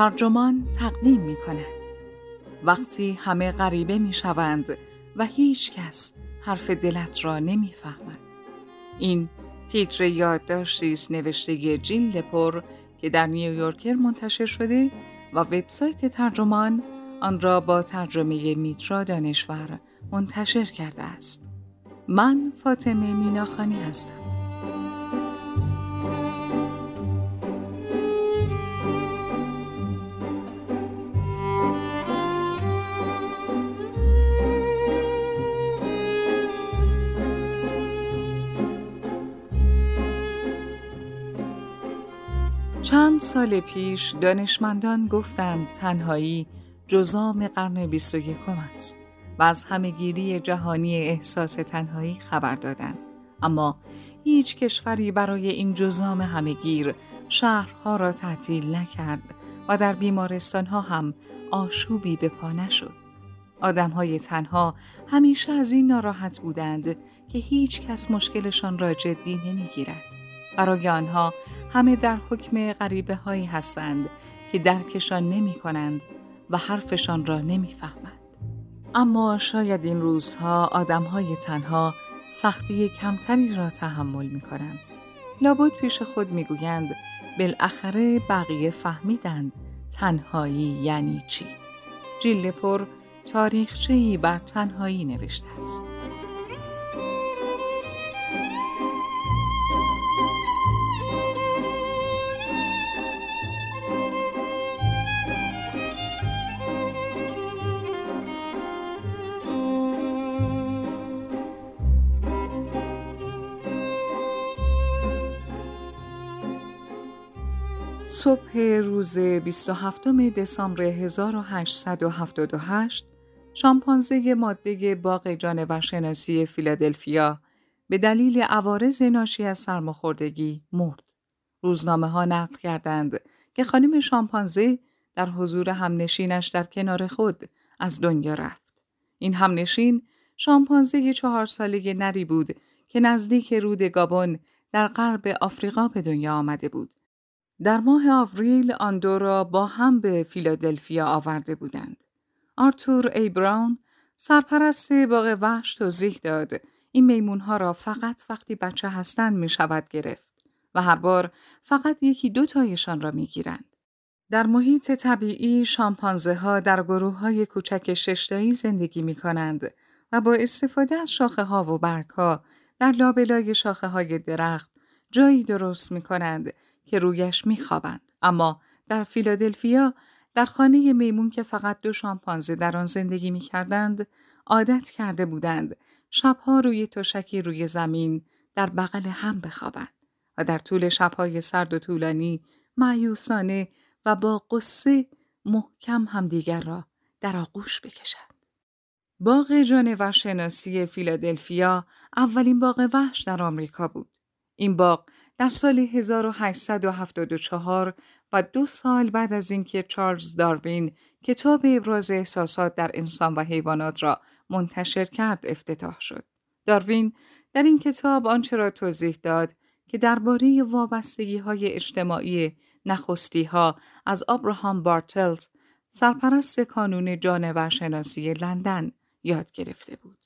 ترجمان تقدیم می کند. وقتی همه غریبه می شوند و هیچ کس حرف دلت را نمی فهمد. این تیتر یادداشتی است نوشته جین لپور که در نیویورکر منتشر شده و وبسایت ترجمان آن را با ترجمه میترا دانشور منتشر کرده است. من فاطمه میناخانی هستم. چند سال پیش دانشمندان گفتند تنهایی جزام قرن بیست و یکم است و از همهگیری جهانی احساس تنهایی خبر دادند. اما هیچ کشوری برای این جزام همهگیر شهرها را تعطیل نکرد و در بیمارستان ها هم آشوبی به پا نشد. آدم های تنها همیشه از این ناراحت بودند که هیچ کس مشکلشان را جدی نمی‌گیرد. برای آنها همه در حکم غریبه هایی هستند که درکشان نمی کنند و حرفشان را نمی‌فهمند. اما شاید این روزها آدم های تنها سختی کمتری را تحمل می کنند. لابد پیش خود می گویند بالاخره بقیه فهمیدند تنهایی یعنی چی. جیل پر تاریخچه‌ای بر تنهایی نوشته است. صبح روز 27 دسامبر 1878 شامپانزه ماده باغ جانورشناسی فیلادلفیا به دلیل عوارض ناشی از سرماخوردگی مرد. روزنامه ها نقل کردند که خانم شامپانزه در حضور همنشینش در کنار خود از دنیا رفت. این همنشین شامپانزه چهار ساله نری بود که نزدیک رود گابون در غرب آفریقا به دنیا آمده بود. در ماه آوریل آن دو را با هم به فیلادلفیا آورده بودند. آرتور ای براون سرپرست باغ وحش توضیح داد این میمونها را فقط وقتی بچه هستند می شود گرفت و هر بار فقط یکی دو تایشان را می گیرند. در محیط طبیعی شامپانزه ها در گروه های کوچک ششتایی زندگی می کنند و با استفاده از شاخه ها و برگ ها در لابلای شاخه های درخت جایی درست می کنند که رویش میخوابند اما در فیلادلفیا در خانه میمون که فقط دو شامپانزه در آن زندگی می‌کردند عادت کرده بودند شبها روی تشکی روی زمین در بغل هم بخوابند و در طول شبهای سرد و طولانی معیوسانه و با قصه محکم همدیگر را در آغوش بکشند. باغ جانور شناسی فیلادلفیا اولین باغ وحش در آمریکا بود. این باغ در سال 1874 و دو سال بعد از اینکه چارلز داروین کتاب ابراز احساسات در انسان و حیوانات را منتشر کرد افتتاح شد. داروین در این کتاب آنچه را توضیح داد که درباره وابستگی های اجتماعی نخستی ها از آبراهام بارتلز سرپرست کانون جانورشناسی لندن یاد گرفته بود.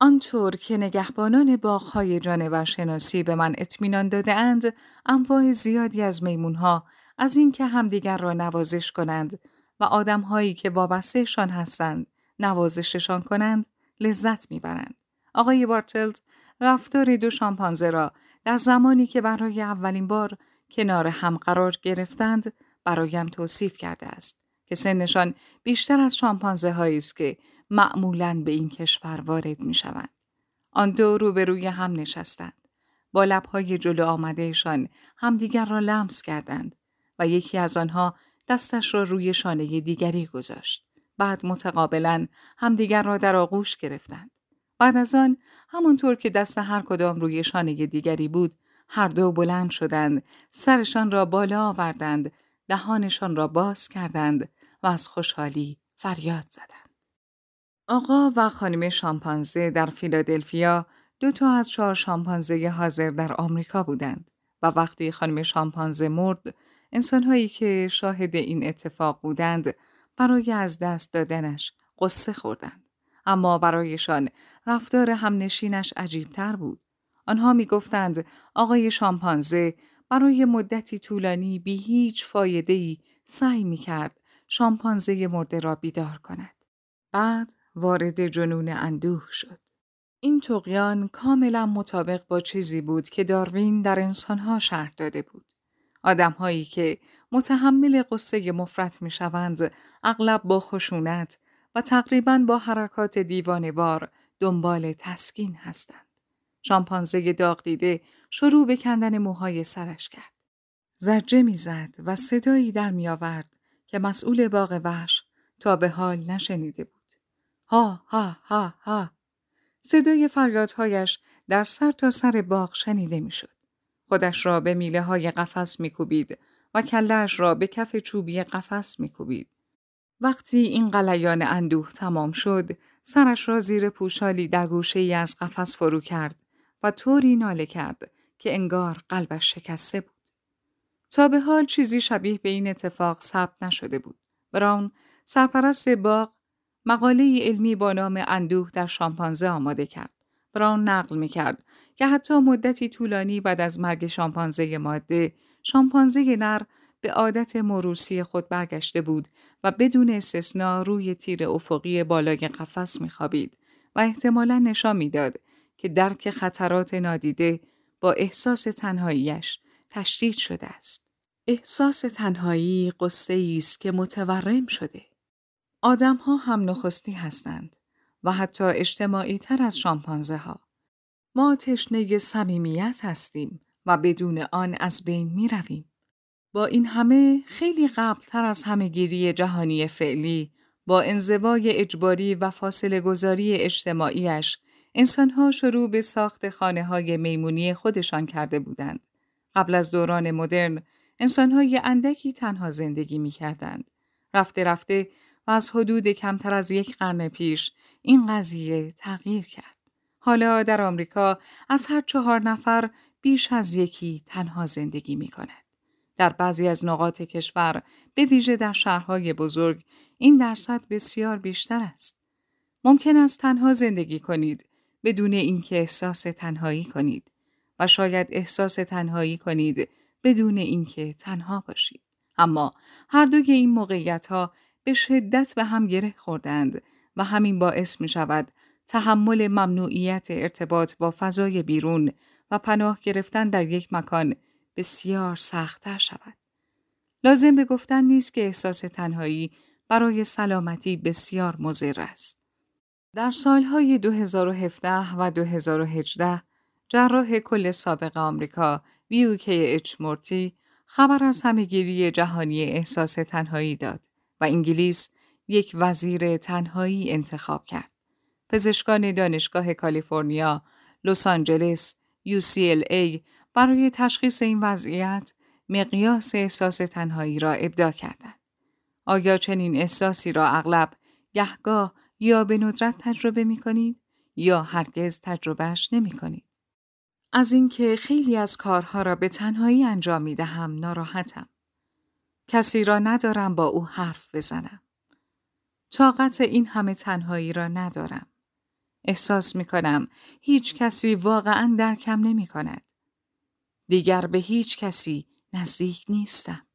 آنطور که نگهبانان باغهای جانورشناسی به من اطمینان داده اند، انواع زیادی از میمونها از اینکه همدیگر را نوازش کنند و آدمهایی که وابستهشان هستند نوازششان کنند لذت می‌برند. آقای بارتلز رفتار دو شامپانزه را در زمانی که برای اولین بار کنار هم قرار گرفتند برایم توصیف کرده است که سنشان بیشتر از شامپانزه هایی است که معمولا به این کشور وارد می شوند. آن دو روبروی هم نشستند. با لبهای جلو آمدهشان همدیگر را لمس کردند و یکی از آنها دستش را روی شانه دیگری گذاشت. بعد متقابلا همدیگر را در آغوش گرفتند. بعد از آن همانطور که دست هر کدام روی شانه دیگری بود هر دو بلند شدند سرشان را بالا آوردند دهانشان را باز کردند و از خوشحالی فریاد زدند آقا و خانم شامپانزه در فیلادلفیا دو تا از چهار شامپانزه حاضر در آمریکا بودند و وقتی خانم شامپانزه مرد انسانهایی که شاهد این اتفاق بودند برای از دست دادنش قصه خوردند. اما برایشان رفتار همنشینش عجیبتر بود. آنها می گفتند آقای شامپانزه برای مدتی طولانی بی هیچ فایدهی سعی می کرد شامپانزه مرده را بیدار کند. بعد وارد جنون اندوه شد. این تقیان کاملا مطابق با چیزی بود که داروین در انسانها شرح داده بود. آدمهایی که متحمل قصه مفرت می شوند اغلب با خشونت و تقریبا با حرکات دیوانوار دنبال تسکین هستند. شامپانزه داغ دیده شروع به کندن موهای سرش کرد. زجه می‌زد و صدایی در می آورد که مسئول باغ وحش تا به حال نشنیده بود. ها ها ها ها صدای فریادهایش در سر تا سر باغ شنیده می‌شد. خودش را به میله های قفس میکوبید و کلش را به کف چوبی قفس میکوبید. وقتی این قلیان اندوه تمام شد، سرش را زیر پوشالی در گوشه ای از قفس فرو کرد و طوری ناله کرد که انگار قلبش شکسته بود. تا به حال چیزی شبیه به این اتفاق ثبت نشده بود. براون سرپرست باغ مقاله علمی با نام اندوه در شامپانزه آماده کرد. براون نقل می کرد که حتی مدتی طولانی بعد از مرگ شامپانزه ماده، شامپانزه نر به عادت موروسی خود برگشته بود و بدون استثنا روی تیر افقی بالای قفس میخوابید و احتمالا نشان می‌داد که درک خطرات نادیده با احساس تنهاییش تشدید شده است. احساس تنهایی قصه است که متورم شده. آدم ها هم نخستی هستند و حتی اجتماعی تر از شامپانزه ها. ما تشنه صمیمیت هستیم و بدون آن از بین می رویم. با این همه خیلی قبلتر از همهگیری جهانی فعلی با انزوای اجباری و فاصله گذاری اجتماعیش انسانها شروع به ساخت خانه های میمونی خودشان کرده بودند. قبل از دوران مدرن انسانهای اندکی تنها زندگی می کردند. رفته رفته و از حدود کمتر از یک قرن پیش این قضیه تغییر کرد. حالا در آمریکا از هر چهار نفر بیش از یکی تنها زندگی می کند. در بعضی از نقاط کشور به ویژه در شهرهای بزرگ این درصد بسیار بیشتر است. ممکن است تنها زندگی کنید بدون اینکه احساس تنهایی کنید و شاید احساس تنهایی کنید بدون اینکه تنها باشید. اما هر دوی این موقعیت ها به شدت به هم گره خوردند و همین باعث می شود تحمل ممنوعیت ارتباط با فضای بیرون و پناه گرفتن در یک مکان بسیار سختتر شود. لازم به گفتن نیست که احساس تنهایی برای سلامتی بسیار مضر است. در سالهای 2017 و 2018 جراح کل سابق آمریکا ویوکی اچ مورتی خبر از همهگیری جهانی احساس تنهایی داد و انگلیس یک وزیر تنهایی انتخاب کرد. پزشکان دانشگاه کالیفرنیا، لس آنجلس، UCLA برای تشخیص این وضعیت مقیاس احساس تنهایی را ابدا کردند. آیا چنین احساسی را اغلب گهگاه یا به ندرت تجربه می کنید یا هرگز تجربهش نمی کنید؟ از اینکه خیلی از کارها را به تنهایی انجام می دهم ناراحتم. کسی را ندارم با او حرف بزنم. طاقت این همه تنهایی را ندارم. احساس می کنم هیچ کسی واقعا درکم نمی کند. دیگر به هیچ کسی نزدیک نیستم.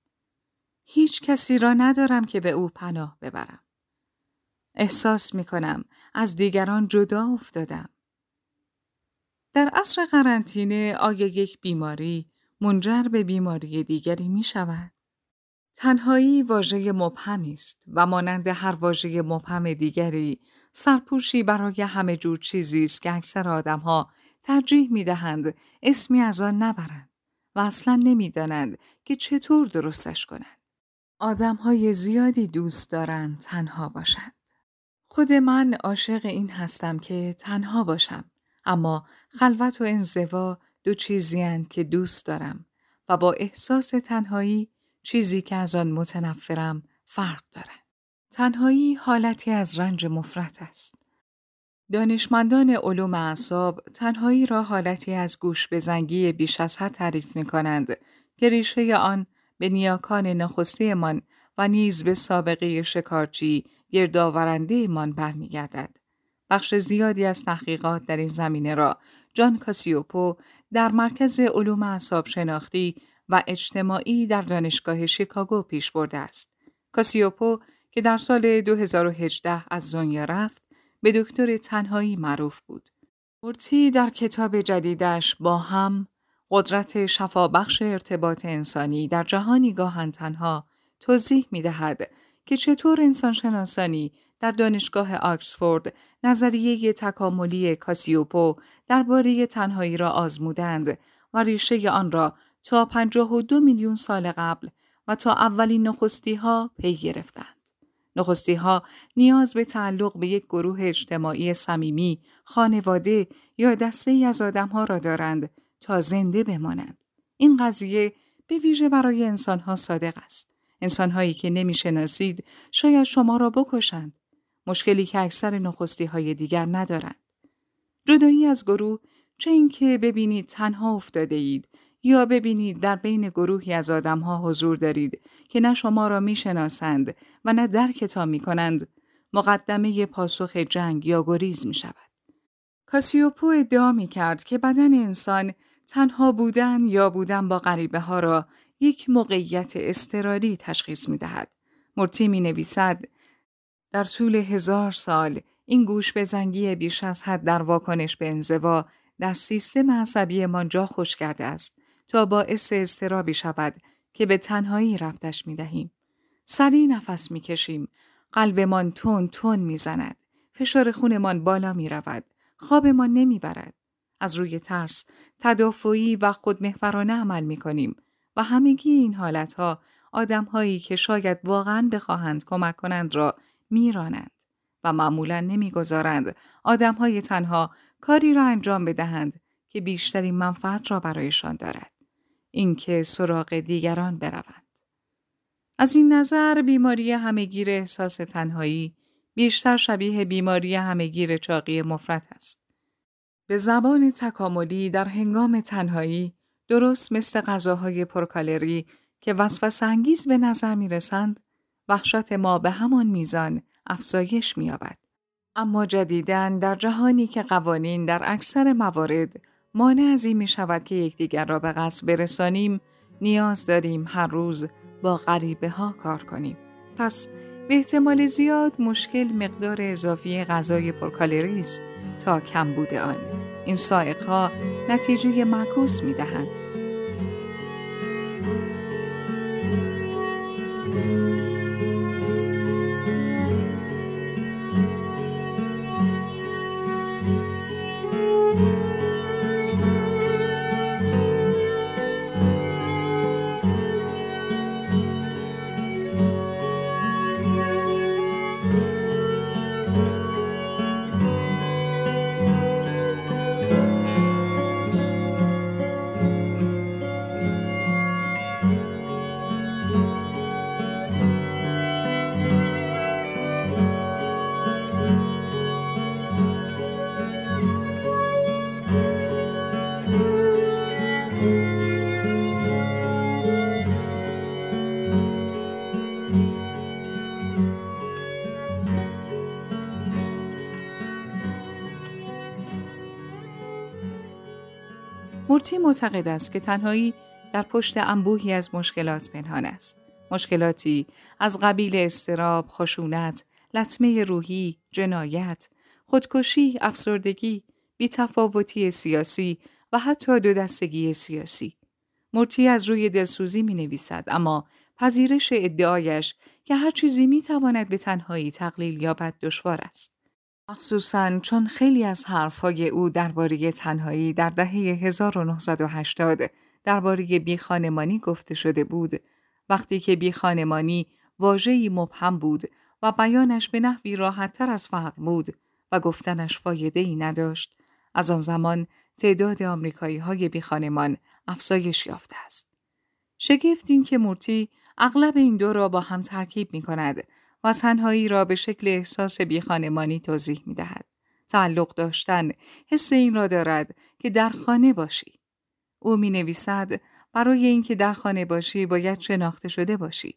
هیچ کسی را ندارم که به او پناه ببرم. احساس می کنم از دیگران جدا افتادم. در عصر قرنطینه آیا یک بیماری منجر به بیماری دیگری می شود؟ تنهایی واژه مبهمی است و مانند هر واژه مبهم دیگری سرپوشی برای همه جور چیزی است که اکثر آدمها ترجیح می دهند اسمی از آن نبرند و اصلا نمی دانند که چطور درستش کنند. آدم های زیادی دوست دارند تنها باشند. خود من عاشق این هستم که تنها باشم اما خلوت و انزوا دو چیزی که دوست دارم و با احساس تنهایی چیزی که از آن متنفرم فرق دارد. تنهایی حالتی از رنج مفرت است. دانشمندان علوم اعصاب تنهایی را حالتی از گوش به زنگی بیش از حد تعریف می کنند که ریشه آن به نیاکان نخستیمان و نیز به سابقه شکارچی گردآورندهمان برمیگردد. بخش زیادی از تحقیقات در این زمینه را جان کاسیوپو در مرکز علوم اعصاب شناختی و اجتماعی در دانشگاه شیکاگو پیش برده است. کاسیوپو که در سال 2018 از دنیا رفت به دکتر تنهایی معروف بود. مورتی در کتاب جدیدش با هم قدرت شفابخش ارتباط انسانی در جهانی گاهن تنها توضیح می دهد که چطور انسان شناسانی در دانشگاه آکسفورد نظریه تکاملی کاسیوپو درباره تنهایی را آزمودند و ریشه آن را تا 52 میلیون سال قبل و تا اولین نخستی ها پی گرفتند. نخستی ها نیاز به تعلق به یک گروه اجتماعی صمیمی، خانواده یا دسته ای از ها را دارند تا زنده بمانند. این قضیه به ویژه برای انسانها صادق است. انسانهایی که نمی‌شناسید شاید شما را بکشند. مشکلی که اکثر نخستی های دیگر ندارند. جدایی از گروه چه اینکه ببینید تنها افتاده اید یا ببینید در بین گروهی از آدمها حضور دارید که نه شما را می‌شناسند و نه درکتان می کنند مقدمه پاسخ جنگ یا گریز می شود. کاسیوپو ادعا می کرد که بدن انسان تنها بودن یا بودن با غریبه ها را یک موقعیت استراری تشخیص می دهد. مرتی می نویسد در طول هزار سال این گوش به زنگی بیش از حد در واکنش به انزوا در سیستم عصبی ما جا خوش کرده است تا باعث استرابی شود که به تنهایی رفتش می دهیم. سریع نفس می کشیم. قلبمان تون تون می زند. فشار خونمان بالا می رود. خوابمان نمی برد. از روی ترس تدافعی و خودمحورانه عمل می کنیم و همگی این حالتها آدمهایی که شاید واقعا بخواهند کمک کنند را میرانند و معمولا نمی‌گذارند آدمهای تنها کاری را انجام بدهند که بیشترین منفعت را برایشان دارد. اینکه سراغ دیگران بروند. از این نظر بیماری همهگیر احساس تنهایی بیشتر شبیه بیماری همهگیر چاقی مفرد است. به زبان تکاملی در هنگام تنهایی درست مثل غذاهای پرکالری که وسوسه انگیز به نظر می رسند، وحشت ما به همان میزان افزایش می یابد. اما جدیدن در جهانی که قوانین در اکثر موارد مانع از این می شود که یکدیگر را به قصد برسانیم نیاز داریم هر روز با غریبه ها کار کنیم. پس به احتمال زیاد مشکل مقدار اضافی غذای پرکالری است تا کم بوده آن. این سائق ها نتیجه معکوس می دهند. معتقد است که تنهایی در پشت انبوهی از مشکلات پنهان است. مشکلاتی از قبیل استراب، خشونت، لطمه روحی، جنایت، خودکشی، افسردگی، بیتفاوتی سیاسی و حتی دو دستگی سیاسی. مورتی از روی دلسوزی می نویسد اما پذیرش ادعایش که هر چیزی می تواند به تنهایی تقلیل یابد دشوار است. مخصوصا چون خیلی از حرفهای او درباره تنهایی در دهه 1980 درباره بیخانمانی گفته شده بود وقتی که بیخانمانی واژه‌ای مبهم بود و بیانش به نحوی راحتتر از فقر بود و گفتنش فایده ای نداشت از آن زمان تعداد آمریکایی های بیخانمان افزایش یافته است. شگفت این که مورتی اغلب این دو را با هم ترکیب می کند و تنهایی را به شکل احساس بیخانمانی توضیح می دهد. تعلق داشتن حس این را دارد که در خانه باشی. او می نویسد برای اینکه در خانه باشی باید شناخته شده باشی.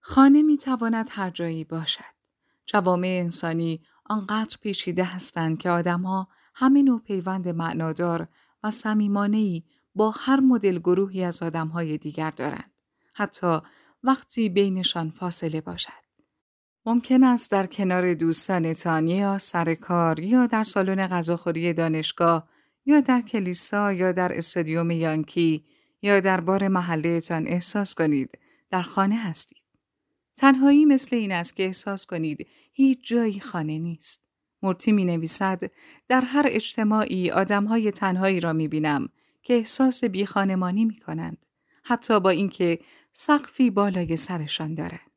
خانه می تواند هر جایی باشد. جوامع انسانی آنقدر پیچیده هستند که آدمها همه نوع پیوند معنادار و صمیمانه‌ای با هر مدل گروهی از آدمهای دیگر دارند. حتی وقتی بینشان فاصله باشد. ممکن است در کنار دوستانتان یا سر کار یا در سالن غذاخوری دانشگاه یا در کلیسا یا در استادیوم یانکی یا در بار محلهتان احساس کنید در خانه هستید. تنهایی مثل این است که احساس کنید هیچ جایی خانه نیست. مرتی می نویسد در هر اجتماعی آدمهای تنهایی را می بینم که احساس بیخانمانی می کنند. حتی با اینکه سقفی بالای سرشان دارد.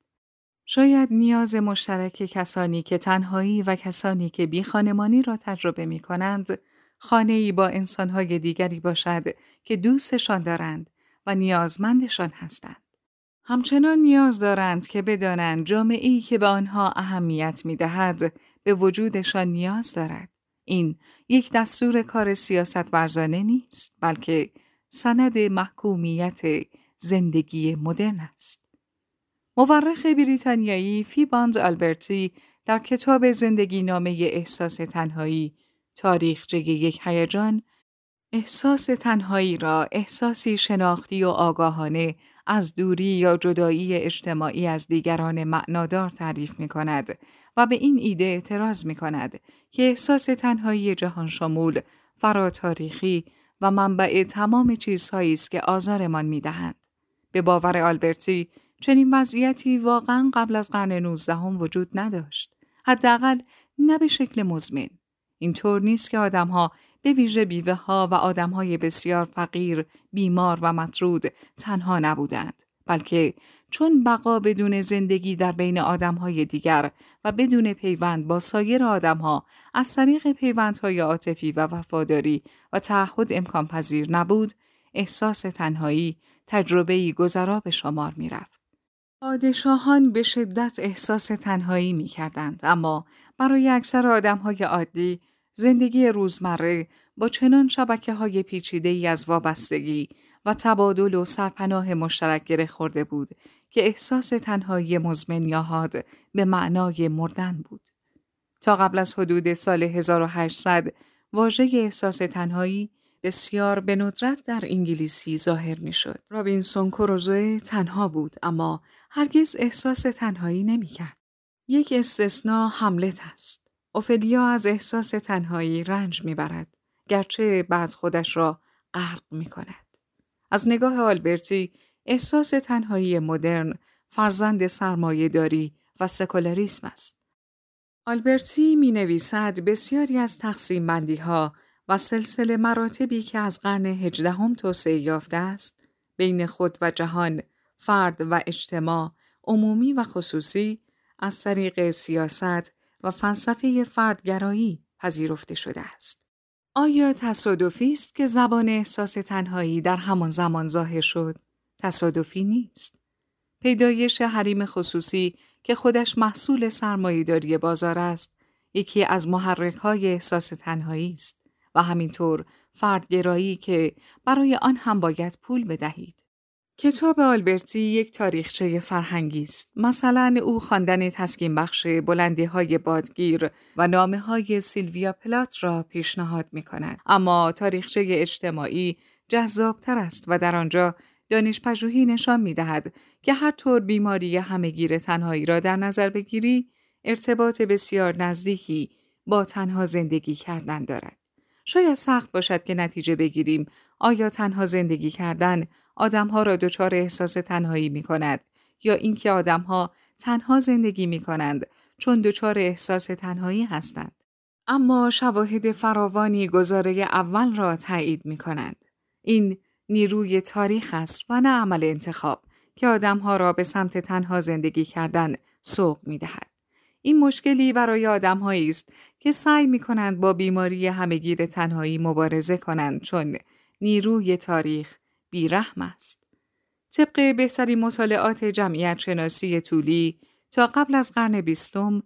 شاید نیاز مشترک کسانی که تنهایی و کسانی که بیخانمانی را تجربه می کنند خانه ای با انسانهای دیگری باشد که دوستشان دارند و نیازمندشان هستند. همچنان نیاز دارند که بدانند جامعه که به آنها اهمیت می دهد به وجودشان نیاز دارد. این یک دستور کار سیاست ورزانه نیست بلکه سند محکومیت زندگی مدرن است. مورخ بریتانیایی فیباند آلبرتی در کتاب زندگی نامه احساس تنهایی تاریخچه یک هیجان احساس تنهایی را احساسی شناختی و آگاهانه از دوری یا جدایی اجتماعی از دیگران معنادار تعریف می کند و به این ایده اعتراض می کند که احساس تنهایی جهان شمول فراتاریخی و منبع تمام چیزهایی است که آزارمان می دهند. به باور آلبرتی چنین وضعیتی واقعا قبل از قرن نوزدهم وجود نداشت. حداقل نه به شکل مزمن. اینطور نیست که آدمها به ویژه بیوه ها و آدم های بسیار فقیر، بیمار و مطرود تنها نبودند. بلکه چون بقا بدون زندگی در بین آدم های دیگر و بدون پیوند با سایر آدم ها از طریق پیوندهای عاطفی و وفاداری و تعهد امکان پذیر نبود، احساس تنهایی تجربه گذرا به شمار می رفت. پادشاهان به شدت احساس تنهایی می کردند اما برای اکثر آدم های عادی زندگی روزمره با چنان شبکه های پیچیده ای از وابستگی و تبادل و سرپناه مشترک گره خورده بود که احساس تنهایی مزمن یا حاد به معنای مردن بود. تا قبل از حدود سال 1800 واژه احساس تنهایی بسیار به ندرت در انگلیسی ظاهر می شد. رابینسون کروزوه تنها بود اما هرگز احساس تنهایی نمی کرد. یک استثنا حملت است. اوفلیا از احساس تنهایی رنج می برد. گرچه بعد خودش را غرق می کند. از نگاه آلبرتی احساس تنهایی مدرن فرزند سرمایه داری و سکولاریسم است. آلبرتی می نویسد بسیاری از تقسیم بندی ها و سلسله مراتبی که از قرن هجدهم توسعه یافته است بین خود و جهان فرد و اجتماع عمومی و خصوصی از طریق سیاست و فلسفه فردگرایی پذیرفته شده است. آیا تصادفی است که زبان احساس تنهایی در همان زمان ظاهر شد؟ تصادفی نیست. پیدایش حریم خصوصی که خودش محصول سرمایهداری بازار است، یکی از محرک های احساس تنهایی است و همینطور فردگرایی که برای آن هم باید پول بدهید. کتاب آلبرتی یک تاریخچه فرهنگی است. مثلا او خواندن تسکین بخش بلندی های بادگیر و نامه های سیلویا پلات را پیشنهاد می کند. اما تاریخچه اجتماعی جذابتر است و در آنجا دانش پژوهی نشان می دهد که هر طور بیماری همهگیر تنهایی را در نظر بگیری ارتباط بسیار نزدیکی با تنها زندگی کردن دارد. شاید سخت باشد که نتیجه بگیریم آیا تنها زندگی کردن آدمها را دچار احساس تنهایی می کند یا اینکه آدمها تنها زندگی می کنند چون دچار احساس تنهایی هستند. اما شواهد فراوانی گزاره اول را تایید می کنند. این نیروی تاریخ است و نه عمل انتخاب که آدمها را به سمت تنها زندگی کردن سوق می دهد. این مشکلی برای آدمهایی است که سعی می کنند با بیماری همگیر تنهایی مبارزه کنند چون نیروی تاریخ بیرحم است. طبق بهترین مطالعات جمعیت شناسی طولی تا قبل از قرن بیستم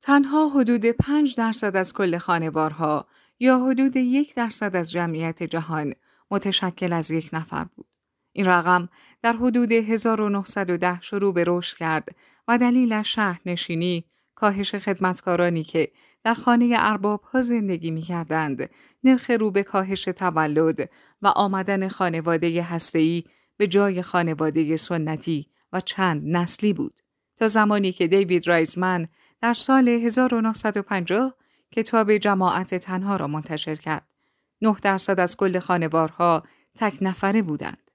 تنها حدود 5 درصد از کل خانوارها یا حدود یک درصد از جمعیت جهان متشکل از یک نفر بود. این رقم در حدود 1910 شروع به رشد کرد و دلیلش شهرنشینی، کاهش خدمتکارانی که در خانه ارباب ها زندگی می کردند، نرخ رو به کاهش تولد و آمدن خانواده هسته‌ای به جای خانواده سنتی و چند نسلی بود. تا زمانی که دیوید رایزمن در سال 1950 کتاب جماعت تنها را منتشر کرد. 9 درصد از کل خانوارها تک نفره بودند.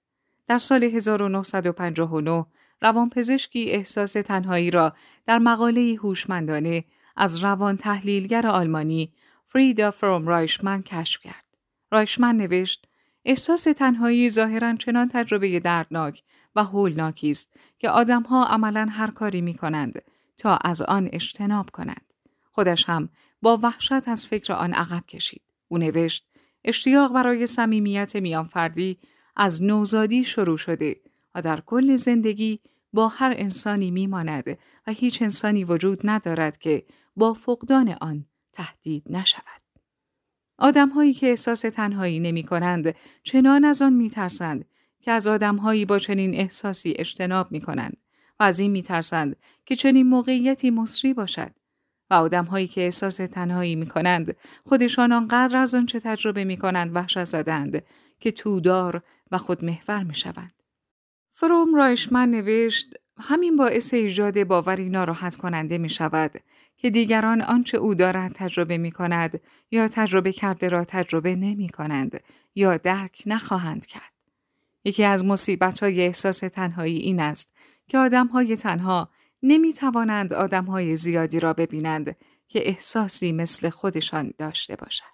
در سال 1959 روانپزشکی احساس تنهایی را در مقاله هوشمندانه از روان تحلیلگر آلمانی فریدا فروم رایشمن کشف کرد. رایشمن نوشت احساس تنهایی ظاهرا چنان تجربه دردناک و هولناکی است که آدمها عملا هر کاری می کنند تا از آن اجتناب کنند. خودش هم با وحشت از فکر آن عقب کشید. او نوشت اشتیاق برای صمیمیت میان فردی از نوزادی شروع شده و در کل زندگی با هر انسانی میماند و هیچ انسانی وجود ندارد که با فقدان آن تهدید نشود. آدمهایی که احساس تنهایی نمی کنند چنان از آن می ترسند که از آدمهایی با چنین احساسی اجتناب می کنند و از این می ترسند که چنین موقعیتی مصری باشد. و آدمهایی که احساس تنهایی می کنند خودشان آنقدر از آنچه تجربه می کنند وحشت زدند که تودار و خودمحور می شوند. فروم رایشمن نوشت همین باعث ایجاد باوری ناراحت کننده می شود که دیگران آنچه او دارد تجربه می کند یا تجربه کرده را تجربه نمی کنند یا درک نخواهند کرد. یکی از مصیبت های احساس تنهایی این است که آدم های تنها نمی توانند آدم های زیادی را ببینند که احساسی مثل خودشان داشته باشند.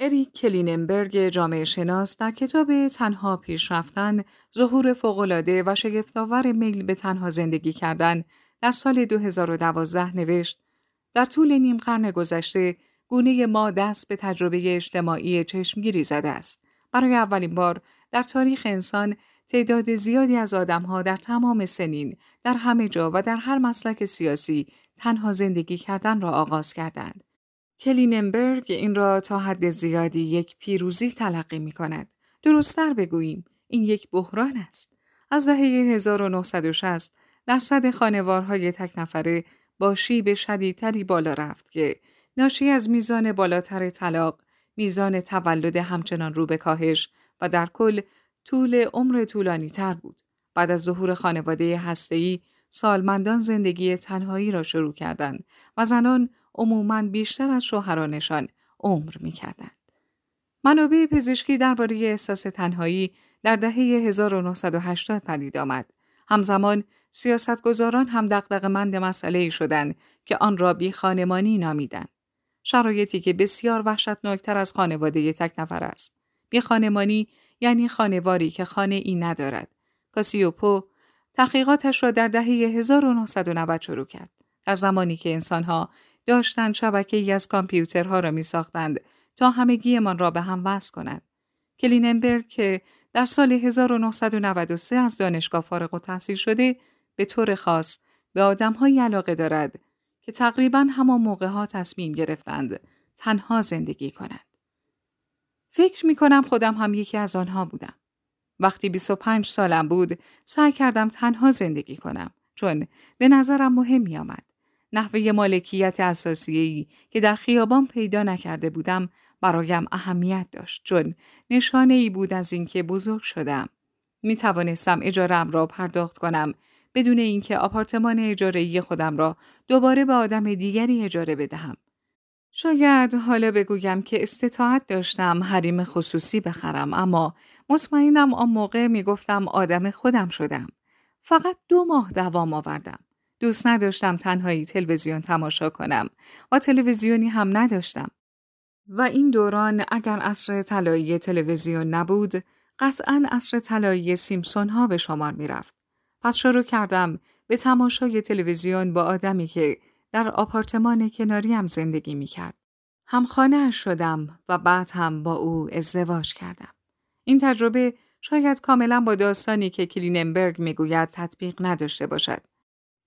اریک کلیننبرگ جامعه شناس در کتاب تنها پیش رفتن ظهور فوقالعاده و شگفتآور میل به تنها زندگی کردن در سال 2012 نوشت در طول نیم قرن گذشته گونه ما دست به تجربه اجتماعی چشمگیری زده است. برای اولین بار در تاریخ انسان تعداد زیادی از آدمها در تمام سنین، در همه جا و در هر مسلک سیاسی تنها زندگی کردن را آغاز کردند. کلیننبرگ این را تا حد زیادی یک پیروزی تلقی می کند. درستتر بگوییم این یک بحران است. از دهه 1960 درصد خانوارهای تک نفره با شیب شدیدتری بالا رفت که ناشی از میزان بالاتر طلاق، میزان تولد همچنان رو به کاهش و در کل طول عمر طولانی تر بود. بعد از ظهور خانواده هسته‌ای سالمندان زندگی تنهایی را شروع کردند و زنان عموماً بیشتر از شوهرانشان عمر می کردند. منابع پزشکی درباره احساس تنهایی در دهه 1980 پدید آمد. همزمان سیاستگزاران هم دقدقمند مسئله ای شدند که آن را بی خانمانی نامیدند. شرایطی که بسیار وحشتناکتر از خانواده تک نفر است. بی خانمانی یعنی خانواری که خانه ای ندارد. کاسیوپو تحقیقاتش را در دهه 1990 شروع کرد. در زمانی که انسانها داشتند شبکه ای از کامپیوترها را می ساختند تا همگیمان را به هم وصل کنند. کلیننبرگ که در سال 1993 از دانشگاه فارغ و تحصیل شده به طور خاص به آدمهایی علاقه دارد که تقریبا همان موقع ها تصمیم گرفتند تنها زندگی کنند. فکر می کنم خودم هم یکی از آنها بودم. وقتی 25 سالم بود سعی کردم تنها زندگی کنم چون به نظرم مهم می آمد. نحوه مالکیت اساسیه‌ای که در خیابان پیدا نکرده بودم برایم اهمیت داشت چون نشانه ای بود از اینکه بزرگ شدم. می توانستم اجارم را پرداخت کنم بدون اینکه آپارتمان اجاره خودم را دوباره به آدم دیگری اجاره بدهم. شاید حالا بگویم که استطاعت داشتم حریم خصوصی بخرم اما مطمئنم آن موقع می گفتم آدم خودم شدم. فقط دو ماه دوام آوردم. دوست نداشتم تنهایی تلویزیون تماشا کنم و تلویزیونی هم نداشتم. و این دوران اگر اصر طلایی تلویزیون نبود، قطعا اصر طلایی سیمسون ها به شمار می رفت. پس شروع کردم به تماشای تلویزیون با آدمی که در آپارتمان کناریم زندگی می کرد. همخانه شدم و بعد هم با او ازدواج کردم. این تجربه شاید کاملا با داستانی که کلیننبرگ می‌گوید تطبیق نداشته باشد.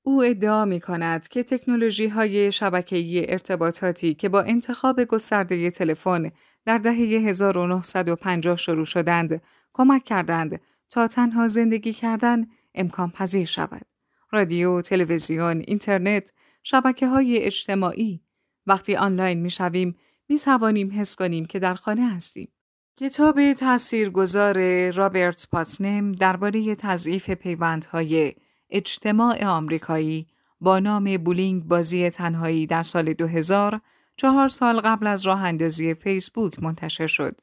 او ادعا می کند که تکنولوژی های شبکه‌ای ارتباطاتی که با انتخاب گسترده تلفن در دهه 1950 شروع شدند، کمک کردند تا تنها زندگی کردن امکان پذیر شود. رادیو، تلویزیون، اینترنت، شبکه های اجتماعی. وقتی آنلاین می شویم می توانیم حس کنیم که در خانه هستیم. کتاب تاثیرگذار رابرت پاتنم درباره تضعیف پیوندهای اجتماع آمریکایی با نام بولینگ بازی تنهایی در سال 2000 چهار سال قبل از راه اندازی فیسبوک منتشر شد.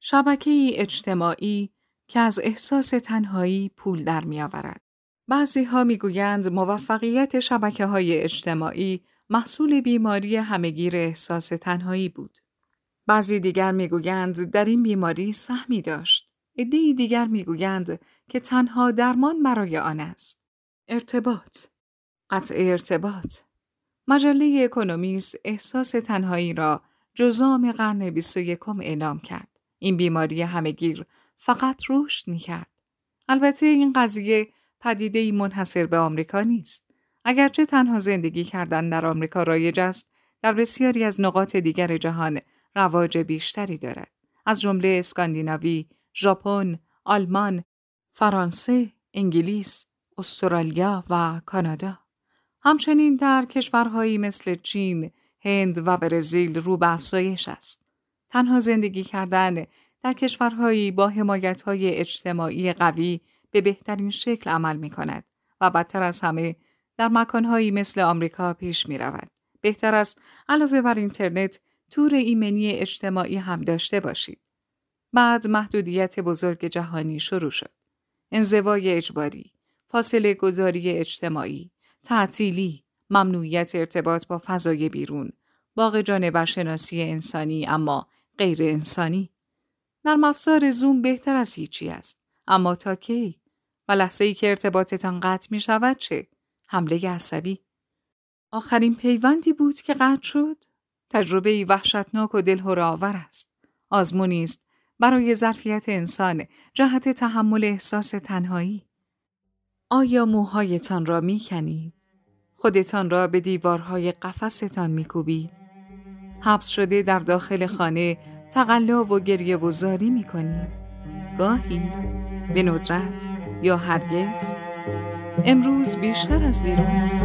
شبکه اجتماعی که از احساس تنهایی پول در می آورد. بعضی ها می گویند موفقیت شبکه های اجتماعی محصول بیماری همگیر احساس تنهایی بود. بعضی دیگر می‌گویند در این بیماری سهمی داشت. عدهای دیگر می‌گویند که تنها درمان برای آن است. ارتباط قطع ارتباط مجله اکونومیست احساس تنهایی را جزام قرن 21 اعلام کرد. این بیماری همگیر فقط رشد می کرد. البته این قضیه پدیده منحصر به آمریکا نیست. اگرچه تنها زندگی کردن در آمریکا رایج است، در بسیاری از نقاط دیگر جهان رواج بیشتری دارد. از جمله اسکاندیناوی، ژاپن، آلمان، فرانسه، انگلیس، استرالیا و کانادا. همچنین در کشورهایی مثل چین، هند و برزیل رو به افزایش است. تنها زندگی کردن در کشورهایی با حمایتهای اجتماعی قوی به بهترین شکل عمل می کند و بدتر از همه در مکانهایی مثل آمریکا پیش می رود. بهتر است علاوه بر اینترنت تور ایمنی اجتماعی هم داشته باشید. بعد محدودیت بزرگ جهانی شروع شد. انزوای اجباری، فاصله گذاری اجتماعی، تعطیلی، ممنوعیت ارتباط با فضای بیرون، باغ جانورشناسی انسانی اما غیر انسانی. نرم افزار زوم بهتر از هیچی است. اما تا کی؟ و لحظه ای که ارتباطتان قطع می شود چه؟ حمله عصبی؟ آخرین پیوندی بود که قطع شد؟ تجربه ای وحشتناک و دلهور آور است. آزمونی است برای ظرفیت انسان جهت تحمل احساس تنهایی. آیا موهایتان را می کنید؟ خودتان را به دیوارهای قفستان می کوبید؟ حبس شده در داخل خانه تقلا و گریه و زاری می کنید؟ گاهی؟ به ندرت یا هرگز؟ امروز بیشتر از دیروز؟